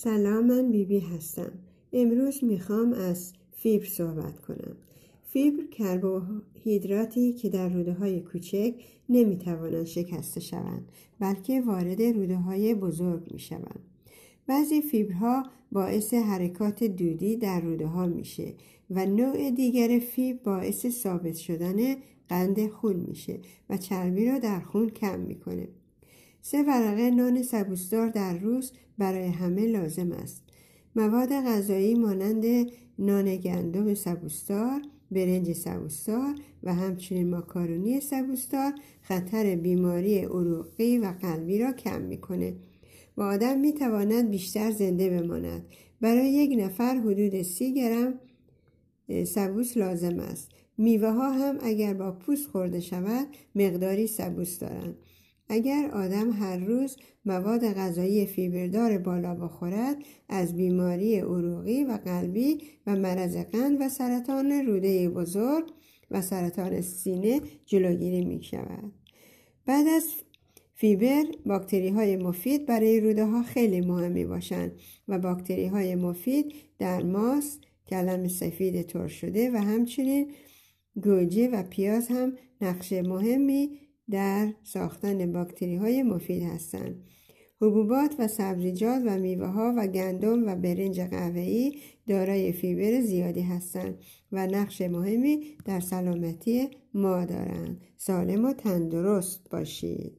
سلام من بیبی بی هستم. امروز می‌خوام از فیبر صحبت کنم. فیبر کربوهیدراتی که در روده های کوچک نمی‌توانند شکسته شوند بلکه وارد روده های بزرگ می‌شوند. بعضی فیبرها باعث حرکات دودی در روده ها میشه و نوع دیگر فیبر باعث ثابت شدن قند خون میشه و چربی را در خون کم می‌کنه. سه ورقه نان سبوسدار در روز برای همه لازم است. مواد غذایی مانند نان گندم سبوسدار برنج سبوسدار و همچنین ماکارونی سبوسدار خطر بیماری عروقی و قلبی را کم می‌کنه و آدم می‌تواند بیشتر زنده بماند. برای یک نفر حدود سی گرم سبوس لازم است. میوه ها هم اگر با پوست خورده شود مقداری سبوس دارند. اگر آدم هر روز مواد غذایی فیبردار بالا بخورد از بیماری عروقی و قلبی و مرض قند و سرطان روده بزرگ و سرطان سینه جلوگیری می شود. بعد از فیبر باکتری های مفید برای روده ها خیلی مهم می باشند و باکتری های مفید در ماست کلم سفید تر شده و همچنین گوجه و پیاز هم نقش مهمی در ساختن باکتری های مفید هستند. حبوبات و سبزیجات و میوه ها و گندم و برنج قهوه‌ای دارای فیبر زیادی هستند و نقش مهمی در سلامتی ما دارند. سالم و تندرست باشید.